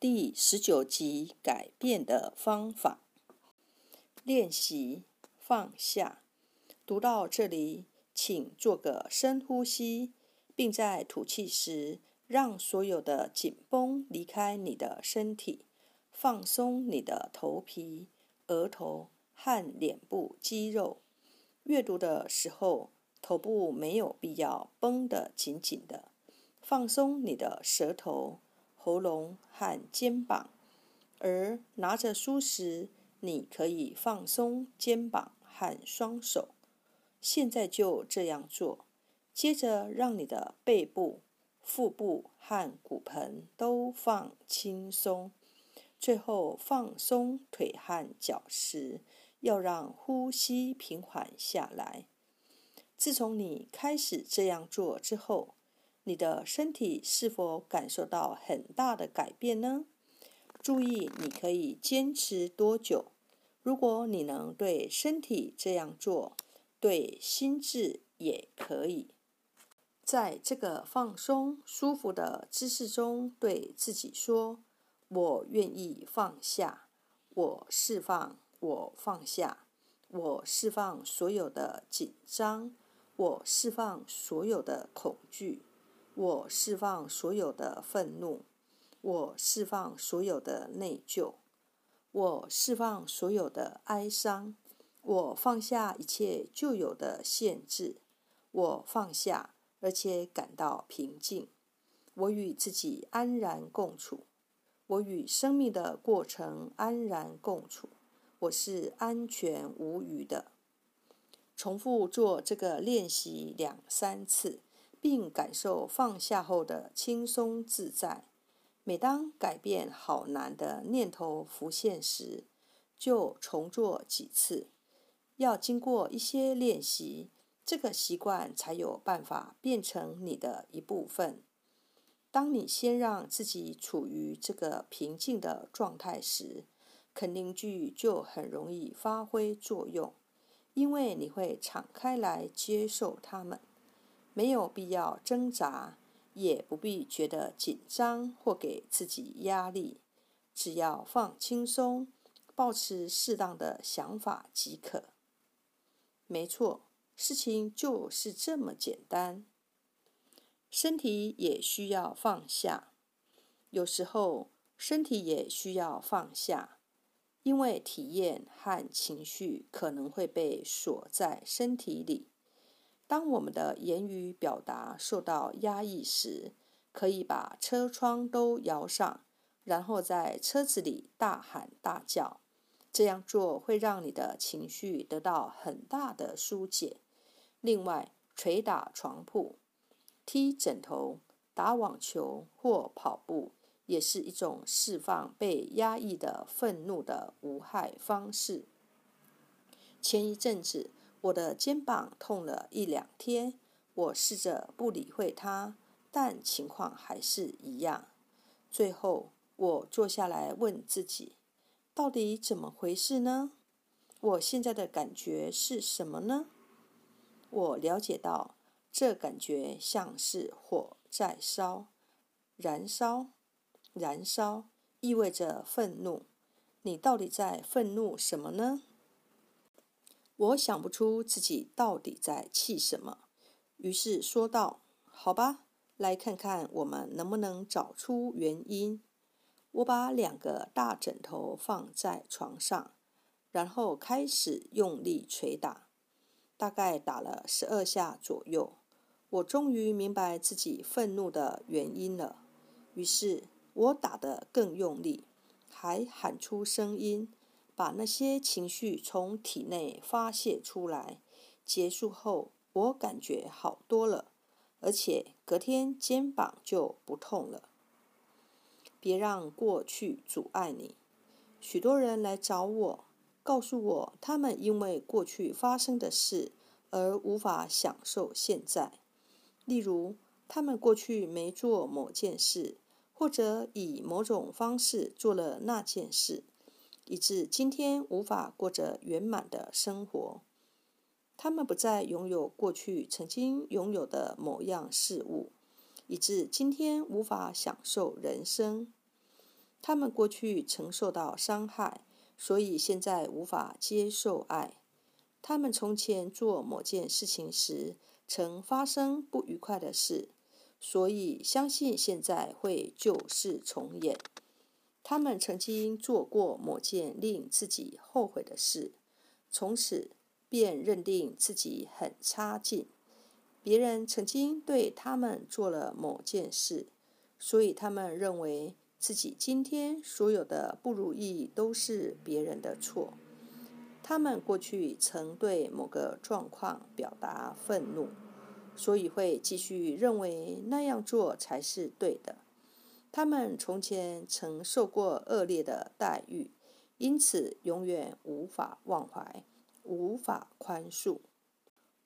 第十九集改变的方法练习放下。读到这里，请做个深呼吸，并在吐气时让所有的紧绷离开你的身体，放松你的头皮、额头和脸部肌肉。阅读的时候，头部没有必要绷得紧紧的，放松你的舌头。喉咙和肩膀，而拿着书时，你可以放松肩膀和双手。现在就这样做。接着，让你的背部、腹部和骨盆都放轻松。最后，放松腿和脚时，要让呼吸平缓下来。自从你开始这样做之后，你的身体是否感受到很大的改变呢？注意，你可以坚持多久？如果你能对身体这样做，对心智也可以。在这个放松、舒服的姿势中，对自己说：“我愿意放下，我释放，我放下，我释放所有的紧张，我释放所有的恐惧。”我释放所有的愤怒，我释放所有的内疚，我释放所有的哀伤，我放下一切旧有的限制，我放下，而且感到平静。我与自己安然共处，我与生命的过程安然共处，我是安全无虞的。重复做这个练习两三次。并感受放下后的轻松自在。每当改变好难的念头浮现时，就重做几次。要经过一些练习，这个习惯才有办法变成你的一部分。当你先让自己处于这个平静的状态时，肯定句就很容易发挥作用，因为你会敞开来接受它们。没有必要挣扎，也不必觉得紧张或给自己压力，只要放轻松，保持适当的想法即可。没错，事情就是这么简单。身体也需要放下，有时候身体也需要放下，因为体验和情绪可能会被锁在身体里。当我们的言语表达受到压抑时，可以把车窗都摇上，然后在车子里大喊大叫。这样做会让你的情绪得到很大的疏解。另外，捶打床铺、踢枕头、打网球或跑步，也是一种释放被压抑的愤怒的无害方式。前一阵子。我的肩膀痛了一两天，我试着不理会它，但情况还是一样。最后，我坐下来问自己：到底怎么回事呢？我现在的感觉是什么呢？我了解到，这感觉像是火在烧，燃烧，燃烧，意味着愤怒。你到底在愤怒什么呢？我想不出自己到底在气什么，于是说道：“好吧，来看看我们能不能找出原因。”我把两个大枕头放在床上，然后开始用力捶打，大概打了十二下左右。我终于明白自己愤怒的原因了，于是我打得更用力，还喊出声音。把那些情绪从体内发泄出来。结束后，我感觉好多了，而且隔天肩膀就不痛了。别让过去阻碍你。许多人来找我，告诉我他们因为过去发生的事而无法享受现在。例如，他们过去没做某件事，或者以某种方式做了那件事。以致今天无法过着圆满的生活，他们不再拥有过去曾经拥有的某样事物，以致今天无法享受人生。他们过去曾受到伤害，所以现在无法接受爱。他们从前做某件事情时，曾发生不愉快的事，所以相信现在会旧事重演。他们曾经做过某件令自己后悔的事，从此便认定自己很差劲。别人曾经对他们做了某件事，所以他们认为自己今天所有的不如意都是别人的错。他们过去曾对某个状况表达愤怒，所以会继续认为那样做才是对的。他们从前曾受过恶劣的待遇，因此永远无法忘怀，无法宽恕。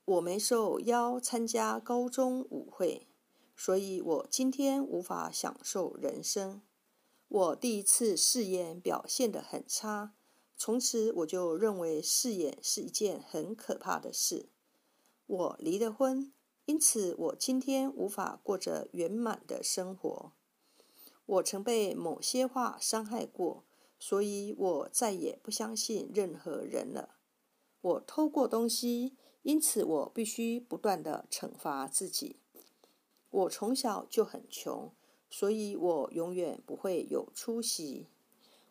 我没受邀参加高中舞会，所以我今天无法享受人生。我第一次试演表现得很差，从此我就认为试演是一件很可怕的事。我离了婚，因此我今天无法过着圆满的生活。我曾被某些话伤害过，所以我再也不相信任何人了。我偷过东西，因此我必须不断的惩罚自己。我从小就很穷，所以我永远不会有出息。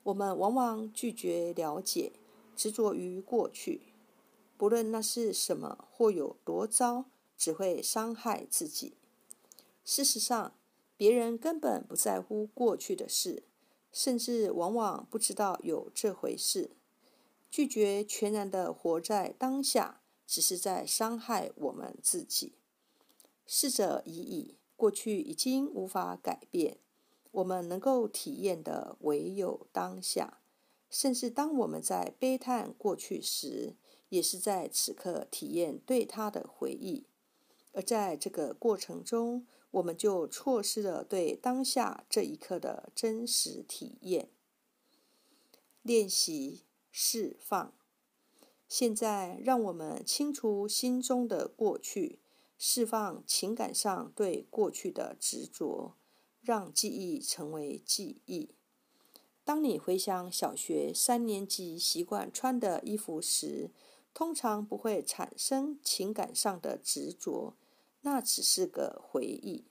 我们往往拒绝了解，执着于过去，不论那是什么或有多糟，只会伤害自己。事实上，别人根本不在乎过去的事，甚至往往不知道有这回事。拒绝全然的活在当下，只是在伤害我们自己。逝者已矣，过去已经无法改变。我们能够体验的唯有当下。甚至当我们在悲叹过去时，也是在此刻体验对他的回忆。而在这个过程中，我们就错失了对当下这一刻的真实体验。练习释放。现在，让我们清除心中的过去，释放情感上对过去的执着，让记忆成为记忆。当你回想小学三年级习惯穿的衣服时，通常不会产生情感上的执着。那只是个回忆，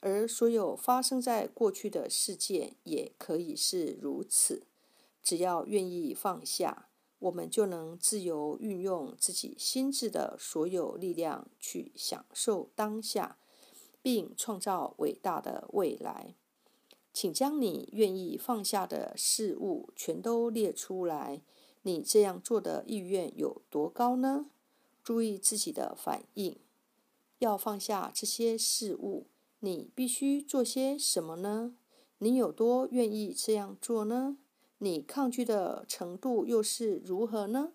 而所有发生在过去的事件也可以是如此。只要愿意放下，我们就能自由运用自己心智的所有力量去享受当下，并创造伟大的未来。请将你愿意放下的事物全都列出来。你这样做的意愿有多高呢？注意自己的反应。要放下这些事物，你必须做些什么呢？你有多愿意这样做呢？你抗拒的程度又是如何呢？